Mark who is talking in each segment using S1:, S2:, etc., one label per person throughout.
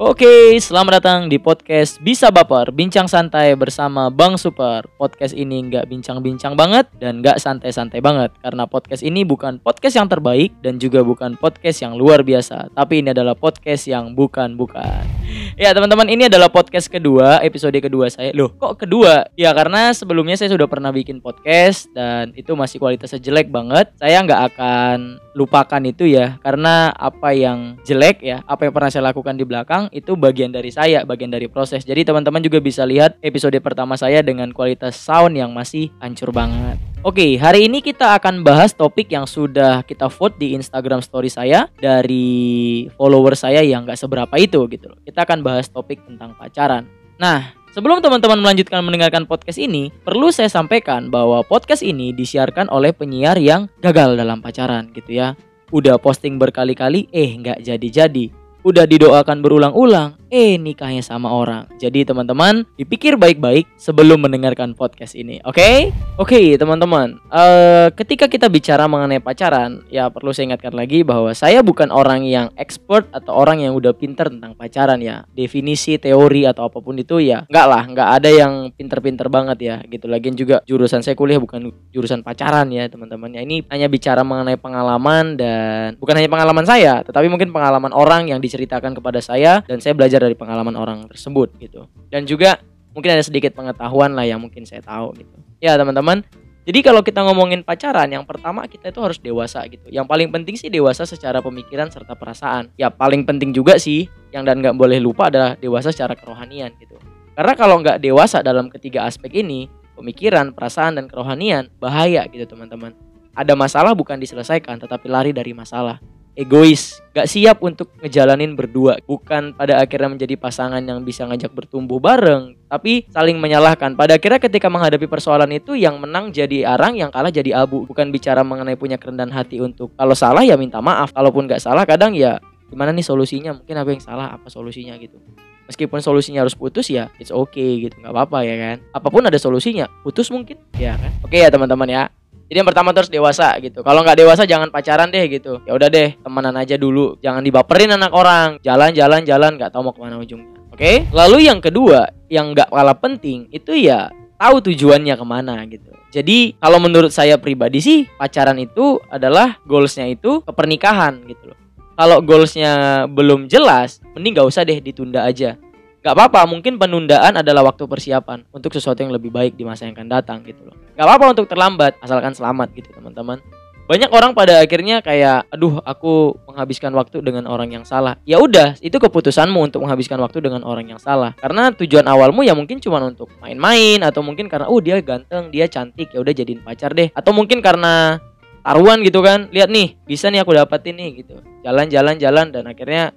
S1: Oke, selamat datang di podcast Bisa Baper, bincang santai bersama Bang Super. Podcast ini nggak bincang-bincang banget dan nggak santai-santai banget karena podcast ini bukan podcast yang terbaik dan juga bukan podcast yang luar biasa, tapi ini adalah podcast yang bukan-bukan. Ya teman-teman, ini adalah podcast kedua, episode kedua saya. Loh, kok kedua? Ya karena sebelumnya saya sudah pernah bikin podcast dan itu masih kualitasnya jelek banget. Saya nggak akan lupakan itu ya, karena apa yang jelek ya, apa yang pernah saya lakukan di belakang itu bagian dari saya, bagian dari proses. Jadi teman-teman juga bisa lihat episode pertama saya dengan kualitas sound yang masih hancur banget. Oke, hari ini kita akan bahas topik yang sudah kita vote di Instagram story saya dari follower saya yang gak seberapa itu gitu loh. Kita akan bahas topik tentang pacaran. Nah, Sebelum teman-teman melanjutkan mendengarkan podcast ini, perlu saya sampaikan bahwa podcast ini disiarkan oleh penyiar yang gagal dalam pacaran gitu ya. Udah posting berkali-kali, eh nggak jadi-jadi udah didoakan berulang-ulang, eh nikahnya sama orang. Jadi teman-teman dipikir baik-baik sebelum mendengarkan podcast ini, oke? Okay? Oke okay, teman-teman, uh, ketika kita bicara mengenai pacaran, ya perlu saya ingatkan lagi bahwa saya bukan orang yang expert atau orang yang udah pinter tentang pacaran ya. Definisi, teori atau apa pun itu ya, nggak lah, nggak ada yang pinter-pinter banget ya. Gitu lagi juga jurusan saya kuliah bukan jurusan pacaran ya teman-teman. Ya ini hanya bicara mengenai pengalaman dan bukan hanya pengalaman saya, tetapi mungkin pengalaman orang yang di diceritakan kepada saya dan saya belajar dari pengalaman orang tersebut gitu. Dan juga mungkin ada sedikit pengetahuan lah yang mungkin saya tahu gitu. Ya teman-teman, jadi kalau kita ngomongin pacaran, yang pertama kita itu harus dewasa gitu. Yang paling penting sih dewasa secara pemikiran serta perasaan. Ya paling penting juga sih yang dan nggak boleh lupa adalah dewasa secara kerohanian gitu. Karena kalau nggak dewasa dalam ketiga aspek ini, pemikiran, perasaan, dan kerohanian, bahaya gitu teman-teman. Ada masalah bukan diselesaikan, tetapi lari dari masalah egois, gak siap untuk ngejalanin berdua, bukan pada akhirnya menjadi pasangan yang bisa ngajak bertumbuh bareng, tapi saling menyalahkan. Pada akhirnya ketika menghadapi persoalan itu yang menang jadi arang, yang kalah jadi abu. Bukan bicara mengenai punya kerendahan hati untuk kalau salah ya minta maaf, kalaupun gak salah kadang ya gimana nih solusinya, mungkin apa yang salah, apa solusinya gitu. Meskipun solusinya harus putus ya, it's okay gitu, nggak apa-apa ya kan. Apa pun ada solusinya, putus mungkin, ya kan. Oke ya teman-teman ya. Jadi yang pertama terus dewasa gitu. Kalau nggak dewasa jangan pacaran deh gitu. Ya udah deh temenan aja dulu. Jangan dibaperin anak orang. Jalan-jalan jalan nggak tahu mau ke mana ujungnya. Oke. Okay? Lalu yang kedua yang nggak kalah penting itu ya tahu tujuannya ke mana gitu. Jadi kalau menurut saya pribadi sih pacaran itu adalah goalsnya itu ke pernikahan gitu loh. Kalau goalsnya belum jelas, mending gak usah deh ditunda aja. Gak apa-apa, mungkin penundaan adalah waktu persiapan untuk sesuatu yang lebih baik di masa yang akan datang gitu loh. Gak apa-apa untuk terlambat, asalkan selamat gitu teman-teman. Banyak orang pada akhirnya kayak, aduh aku menghabiskan waktu dengan orang yang salah. Ya udah, itu keputusanmu untuk menghabiskan waktu dengan orang yang salah. Karena tujuan awalmu ya mungkin cuma untuk main-main atau mungkin karena, oh dia ganteng, dia cantik, ya udah jadiin pacar deh. Atau mungkin karena taruhan gitu kan, lihat nih bisa nih aku dapetin nih gitu. Jalan-jalan jalan dan akhirnya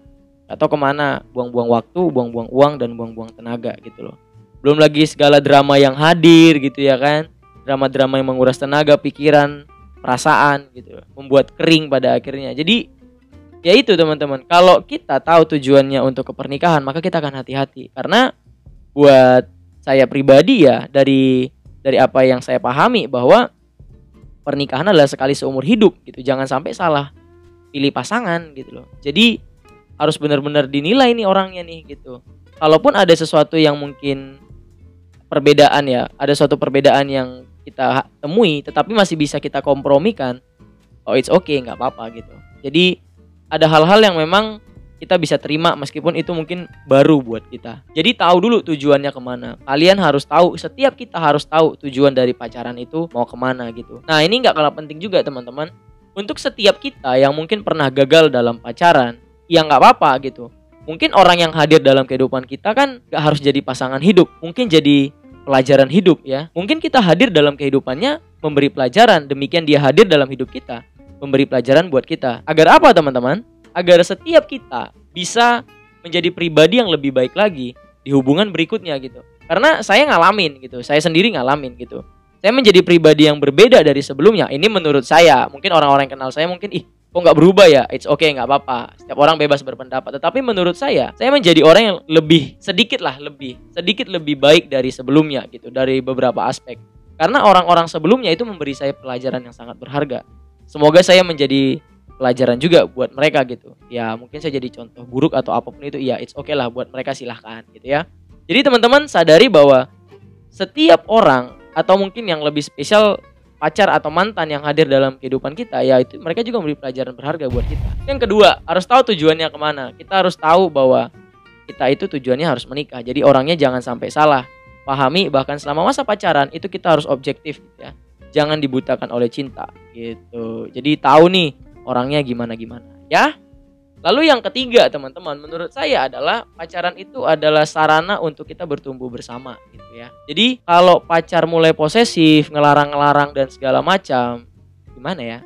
S1: atau ke mana? Buang-buang waktu buang-buang uang dan buang-buang tenaga gitu loh. Belum lagi segala drama yang hadir gitu ya kan? Drama-drama yang menguras tenaga pikiran perasaan gitu membuat kering pada akhirnya. Jadi ya itu teman-teman. Kalau kita tahu tujuannya untuk kepernikahan maka kita akan hati-hati. Karena buat saya pribadi ya dari dari apa yang saya pahami bahwa pernikahan adalah sekali seumur hidup gitu. Jangan sampai salah pilih pasangan gitu loh. Jadi harus benar-benar dinilai nih orangnya nih gitu. Kalaupun ada sesuatu yang mungkin perbedaan ya, ada suatu perbedaan yang kita temui, tetapi masih bisa kita kompromikan, oh it's okay, nggak apa-apa gitu. Jadi ada hal-hal yang memang kita bisa terima meskipun itu mungkin baru buat kita. Jadi tahu dulu tujuannya ke mana. Kalian harus tahu, setiap kita harus tahu tujuan dari pacaran itu mau ke mana gitu. Nah ini nggak kalah penting juga teman-teman. Untuk setiap kita yang mungkin pernah gagal dalam pacaran, ya nggak apa-apa gitu. Mungkin orang yang hadir dalam kehidupan kita kan gak harus jadi pasangan hidup, mungkin jadi pelajaran hidup ya. Mungkin kita hadir dalam kehidupannya memberi pelajaran, demikian dia hadir dalam hidup kita, memberi pelajaran buat kita. Agar apa teman-teman? Agar setiap kita bisa menjadi pribadi yang lebih baik lagi di hubungan berikutnya gitu. Karena saya ngalamin gitu, saya sendiri ngalamin gitu. Saya menjadi pribadi yang berbeda dari sebelumnya. Ini menurut saya, mungkin orang-orang yang kenal saya mungkin ih kok nggak berubah ya? It's okay nggak apa-apa. Setiap orang bebas berpendapat. Tetapi menurut saya saya menjadi orang yang lebih sedikit lah lebih sedikit lebih baik dari sebelumnya gitu dari beberapa aspek. Karena orang-orang sebelumnya itu memberi saya pelajaran yang sangat berharga. Semoga saya menjadi pelajaran juga buat mereka gitu. Ya mungkin saya jadi contoh buruk atau apa pun itu ya it's okay lah buat mereka silahkan gitu ya. Jadi teman-teman sadari bahwa setiap orang atau mungkin yang lebih spesial pacar atau mantan yang hadir dalam kehidupan kita ya itu mereka juga memberi pelajaran berharga buat kita. Yang kedua harus tahu tujuannya ke mana. Kita harus tahu bahwa kita itu tujuannya harus menikah. Jadi orangnya jangan sampai salah. Pahami bahkan selama masa pacaran itu kita harus objektif gitu ya. Jangan dibutakan oleh cinta gitu. Jadi tahu nih orangnya gimana gimana ya Lalu yang ketiga teman-teman menurut saya adalah pacaran itu adalah sarana untuk kita bertumbuh bersama gitu ya. Jadi kalau pacar mulai posesif, ngelarang-ngelarang dan segala macam gimana ya?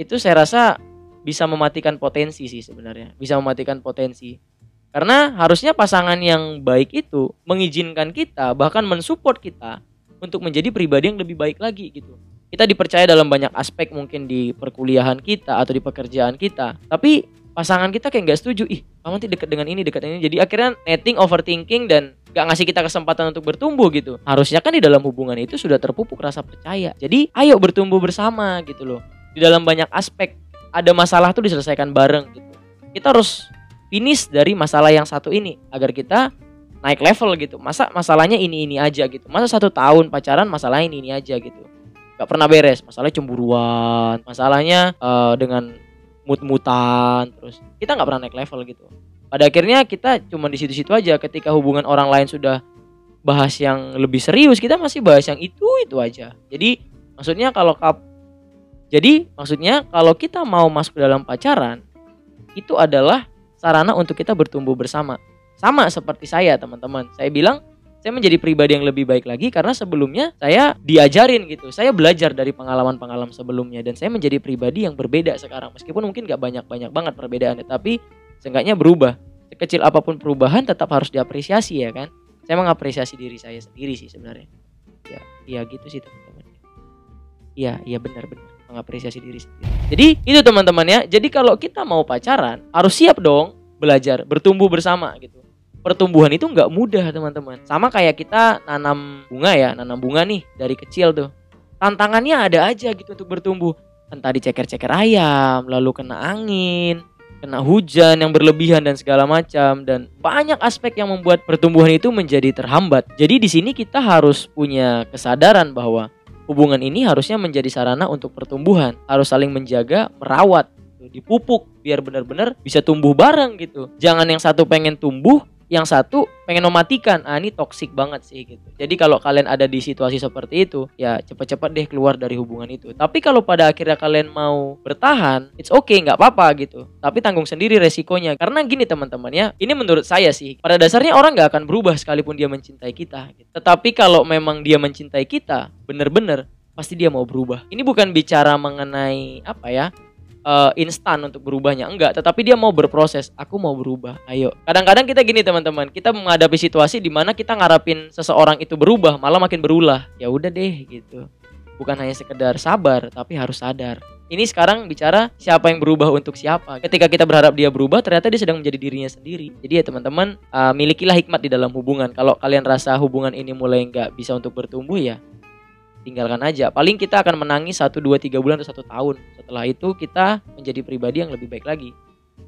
S1: Itu saya rasa bisa mematikan potensi sih sebenarnya. Bisa mematikan potensi. Karena harusnya pasangan yang baik itu mengizinkan kita bahkan mensupport kita untuk menjadi pribadi yang lebih baik lagi gitu kita dipercaya dalam banyak aspek mungkin di perkuliahan kita atau di pekerjaan kita. Tapi pasangan kita kayak nggak setuju. Ih kamu nanti deket dengan ini deket dengan ini. Jadi akhirnya netting overthinking dan gak ngasih kita kesempatan untuk bertumbuh gitu. Harusnya kan di dalam hubungan itu sudah terpupuk rasa percaya. Jadi ayo bertumbuh bersama gitu loh. Di dalam banyak aspek ada masalah tuh diselesaikan bareng gitu. Kita harus finish dari masalah yang satu ini agar kita naik level gitu. Masa masalahnya ini ini aja gitu. Masa satu tahun pacaran masalahnya ini ini aja gitu gak pernah beres. Masalahnya cemburuan. Masalahnya uh, dengan mut-mutan terus kita nggak pernah naik level gitu. Pada akhirnya kita cuma di situ-situ aja. Ketika hubungan orang lain sudah bahas yang lebih serius kita masih bahas yang itu itu aja. Jadi maksudnya kalau kap jadi maksudnya kalau kita mau masuk ke dalam pacaran itu adalah sarana untuk kita bertumbuh bersama. Sama seperti saya teman-teman. Saya bilang saya menjadi pribadi yang lebih baik lagi karena sebelumnya saya diajarin gitu. Saya belajar dari pengalaman-pengalaman sebelumnya dan saya menjadi pribadi yang berbeda sekarang. Meskipun mungkin gak banyak-banyak banget perbedaannya, tapi seenggaknya berubah. Sekecil apa pun perubahan tetap harus diapresiasi ya kan. Saya mengapresiasi diri saya sendiri sih sebenarnya. Ya, ya gitu sih teman-teman. Iya, iya benar-benar mengapresiasi diri sendiri. Jadi itu teman-teman ya. Jadi kalau kita mau pacaran harus siap dong belajar, bertumbuh bersama gitu pertumbuhan itu nggak mudah teman-teman. Sama kayak kita nanam bunga ya nanam bunga nih dari kecil tuh. Tantangannya ada aja gitu untuk bertumbuh. Entah diceker-ceker ayam lalu kena angin kena hujan yang berlebihan dan segala macam. Dan banyak aspek yang membuat pertumbuhan itu menjadi terhambat. Jadi di sini kita harus punya kesadaran bahwa hubungan ini harusnya menjadi sarana untuk pertumbuhan, harus saling menjaga, merawat, dipupuk biar benar-benar bisa tumbuh bareng gitu. Jangan yang satu pengen tumbuh, yang satu pengen mematikan. Ah ini toksik banget sih gitu. Jadi kalau kalian ada di situasi seperti itu ya cepat-cepat deh keluar dari hubungan itu. Tapi kalau pada akhirnya kalian mau bertahan it's okay nggak apa-apa gitu. Tapi tanggung sendiri resikonya. Karena gini teman-teman ya ini menurut saya sih pada dasarnya orang nggak akan berubah sekalipun dia mencintai kita gitu. tetapi kalau memang dia mencintai kita bener-bener pasti dia mau berubah. Ini bukan bicara mengenai apa ya uh, instan untuk berubahnya. Enggak tetapi dia mau berproses. Aku mau berubah. Ayo. Kadang-kadang kita gini teman-teman. Kita menghadapi situasi di mana kita ngarapin seseorang itu berubah malah makin berulah. Ya udah deh gitu. Bukan hanya sekedar sabar tapi harus sadar. Ini sekarang bicara siapa yang berubah untuk siapa. Ketika kita berharap dia berubah, ternyata dia sedang menjadi dirinya sendiri. Jadi ya teman-teman, uh, milikilah hikmat di dalam hubungan. Kalau kalian rasa hubungan ini mulai nggak bisa untuk bertumbuh ya, tinggalkan aja. Paling kita akan menangis 1 2 3 bulan atau satu tahun. Setelah itu kita menjadi pribadi yang lebih baik lagi.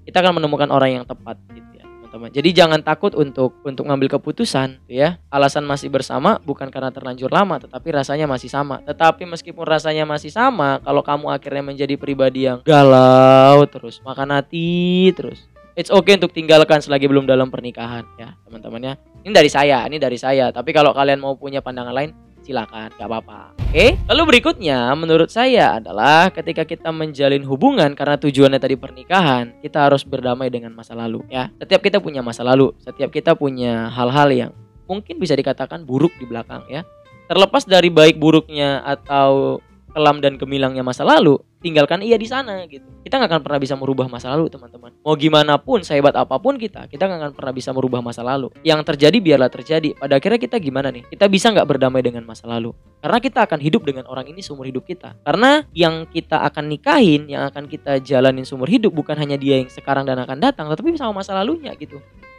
S1: Kita akan menemukan orang yang tepat gitu ya, teman-teman. Jadi jangan takut untuk untuk ngambil keputusan gitu ya. Alasan masih bersama bukan karena terlanjur lama, tetapi rasanya masih sama. Tetapi meskipun rasanya masih sama, kalau kamu akhirnya menjadi pribadi yang galau terus, makan hati terus, it's okay untuk tinggalkan selagi belum dalam pernikahan ya teman-teman ya ini dari saya ini dari saya tapi kalau kalian mau punya pandangan lain silakan gak apa-apa. Oke? Lalu berikutnya menurut saya adalah ketika kita menjalin hubungan karena tujuannya tadi pernikahan kita harus berdamai dengan masa lalu ya. Setiap kita punya masa lalu setiap kita punya hal-hal yang mungkin bisa dikatakan buruk di belakang ya. Terlepas dari baik buruknya atau kelam dan gemilangnya masa lalu, tinggalkan ia di sana gitu. Kita nggak akan pernah bisa merubah masa lalu, teman-teman. Mau gimana pun, sehebat apa pun kita, kita nggak akan pernah bisa merubah masa lalu. Yang terjadi biarlah terjadi. Pada akhirnya kita gimana nih? Kita bisa nggak berdamai dengan masa lalu? Karena kita akan hidup dengan orang ini seumur hidup kita. Karena yang kita akan nikahin, yang akan kita jalanin seumur hidup bukan hanya dia yang sekarang dan akan datang, tetapi sama masa lalunya gitu.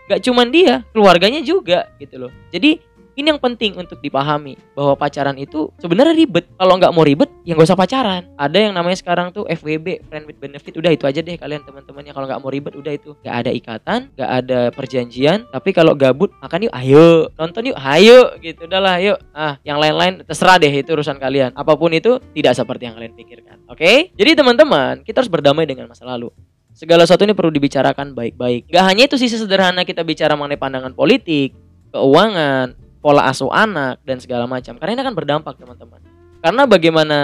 S1: Gak cuman dia, keluarganya juga gitu loh. Jadi Ini yang penting untuk dipahami bahwa pacaran itu sebenarnya ribet. Kalau nggak mau ribet, ya nggak usah pacaran. Ada yang namanya sekarang tuh FWB, friend with benefit. Udah itu aja deh kalian teman-temannya. Kalau nggak mau ribet, udah itu. Nggak ada ikatan, nggak ada perjanjian. Tapi kalau gabut, makan yuk, ayo. Nonton yuk, ayo. Gitu, udahlah, yuk. Ah, yang lain-lain terserah deh itu urusan kalian. Apa pun itu tidak seperti yang kalian pikirkan. Oke? Okay? Jadi teman-teman, kita harus berdamai dengan masa lalu. Segala sesuatu ini perlu dibicarakan baik-baik. Gak hanya itu sih sederhana kita bicara mengenai pandangan politik, keuangan, pola asuh anak dan segala macam. Karena ini akan berdampak teman-teman. Karena bagaimana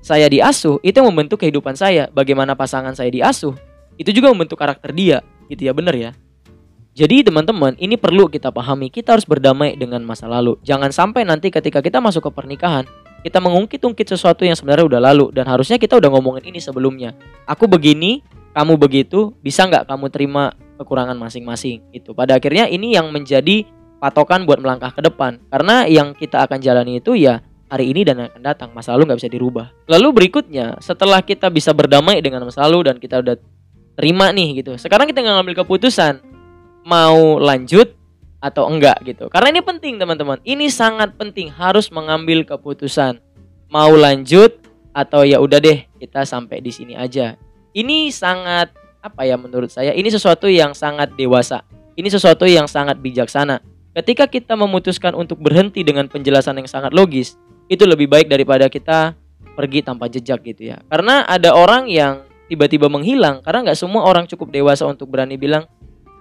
S1: saya diasuh itu membentuk kehidupan saya. Bagaimana pasangan saya diasuh itu juga membentuk karakter dia. Gitu ya bener ya. Jadi teman-teman ini perlu kita pahami. Kita harus berdamai dengan masa lalu. Jangan sampai nanti ketika kita masuk ke pernikahan kita mengungkit-ungkit sesuatu yang sebenarnya udah lalu dan harusnya kita udah ngomongin ini sebelumnya. Aku begini, kamu begitu, bisa nggak kamu terima kekurangan masing-masing itu. Pada akhirnya ini yang menjadi patokan buat melangkah ke depan. Karena yang kita akan jalani itu ya hari ini dan akan datang. Masa lalu nggak bisa dirubah. Lalu berikutnya, setelah kita bisa berdamai dengan masa lalu dan kita udah terima nih gitu. Sekarang kita ngambil keputusan mau lanjut atau enggak gitu. Karena ini penting teman-teman. Ini sangat penting harus mengambil keputusan mau lanjut atau ya udah deh kita sampai di sini aja. Ini sangat apa ya menurut saya ini sesuatu yang sangat dewasa. Ini sesuatu yang sangat bijaksana. Ketika kita memutuskan untuk berhenti dengan penjelasan yang sangat logis, itu lebih baik daripada kita pergi tanpa jejak gitu ya. Karena ada orang yang tiba-tiba menghilang karena nggak semua orang cukup dewasa untuk berani bilang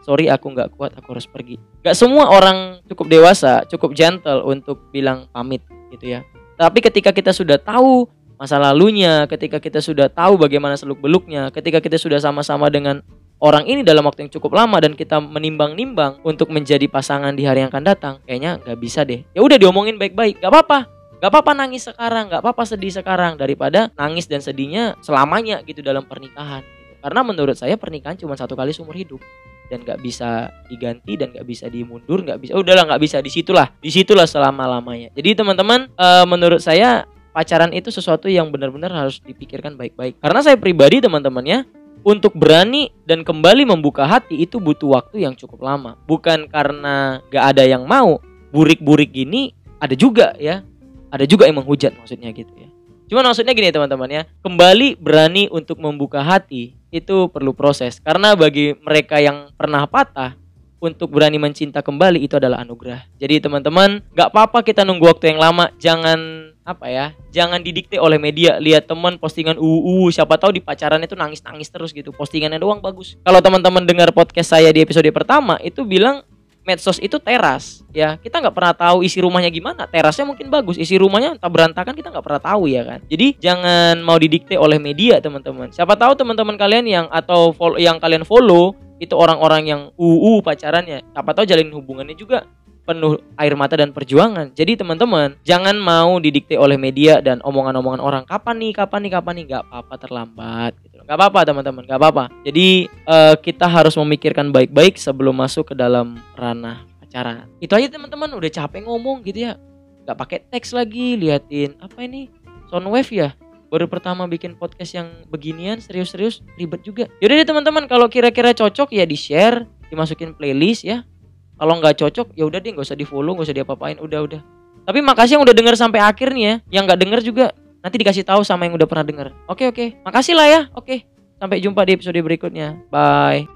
S1: sorry aku nggak kuat aku harus pergi. Nggak semua orang cukup dewasa, cukup gentle untuk bilang pamit gitu ya. Tapi ketika kita sudah tahu masa lalunya, ketika kita sudah tahu bagaimana seluk beluknya, ketika kita sudah sama-sama dengan orang ini dalam waktu yang cukup lama dan kita menimbang-nimbang untuk menjadi pasangan di hari yang akan datang, kayaknya nggak bisa deh. Ya udah diomongin baik-baik, nggak apa-apa. Gak apa-apa nangis sekarang, gak apa-apa sedih sekarang daripada nangis dan sedihnya selamanya gitu dalam pernikahan. Karena menurut saya pernikahan cuma satu kali seumur hidup dan nggak bisa diganti dan nggak bisa dimundur, nggak bisa. Udahlah nggak bisa di situlah, di situlah selama lamanya. Jadi teman-teman, e, menurut saya pacaran itu sesuatu yang benar-benar harus dipikirkan baik-baik. Karena saya pribadi teman-teman ya, untuk berani dan kembali membuka hati itu butuh waktu yang cukup lama. Bukan karena gak ada yang mau. Burik-burik gini ada juga ya. Ada juga yang menghujat maksudnya gitu ya. Cuma maksudnya gini teman-teman ya. Kembali berani untuk membuka hati itu perlu proses. Karena bagi mereka yang pernah patah untuk berani mencinta kembali itu adalah anugerah. Jadi teman-teman, gak apa-apa kita nunggu waktu yang lama. Jangan apa ya jangan didikte oleh media. Lihat teman postingan uu siapa tahu di pacaran itu nangis nangis terus gitu. Postingannya doang bagus. Kalau teman-teman dengar podcast saya di episode pertama itu bilang medsos itu teras ya. Kita nggak pernah tahu isi rumahnya gimana. Terasnya mungkin bagus. Isi rumahnya tak berantakan kita nggak pernah tahu ya kan? Jadi jangan mau didikte oleh media teman-teman. Siapa tahu teman-teman kalian yang atau yang kalian follow itu orang-orang yang uu pacarannya siapa tahu jalin hubungannya juga penuh air mata dan perjuangan. Jadi teman-teman, jangan mau didikte oleh media dan omongan-omongan orang. Kapan nih, kapan nih, kapan nih? Gak apa-apa terlambat. Gitu. Gak apa-apa teman-teman, gak apa-apa. Jadi uh, kita harus memikirkan baik-baik sebelum masuk ke dalam ranah pacaran. Itu aja teman-teman, udah capek ngomong gitu ya. Gak pakai teks lagi, liatin apa ini? Soundwave ya? baru pertama bikin podcast yang beginian serius-serius ribet juga. Yaudah deh teman-teman kalau kira-kira cocok ya di share, dimasukin playlist ya kalau nggak cocok ya udah deh nggak usah di follow nggak usah diapa-apain udah udah. Tapi makasih yang udah denger sampai akhir nih ya. Yang nggak denger juga nanti dikasih tahu sama yang udah pernah denger. Oke oke. Makasih lah ya. Oke sampai jumpa di episode berikutnya. Bye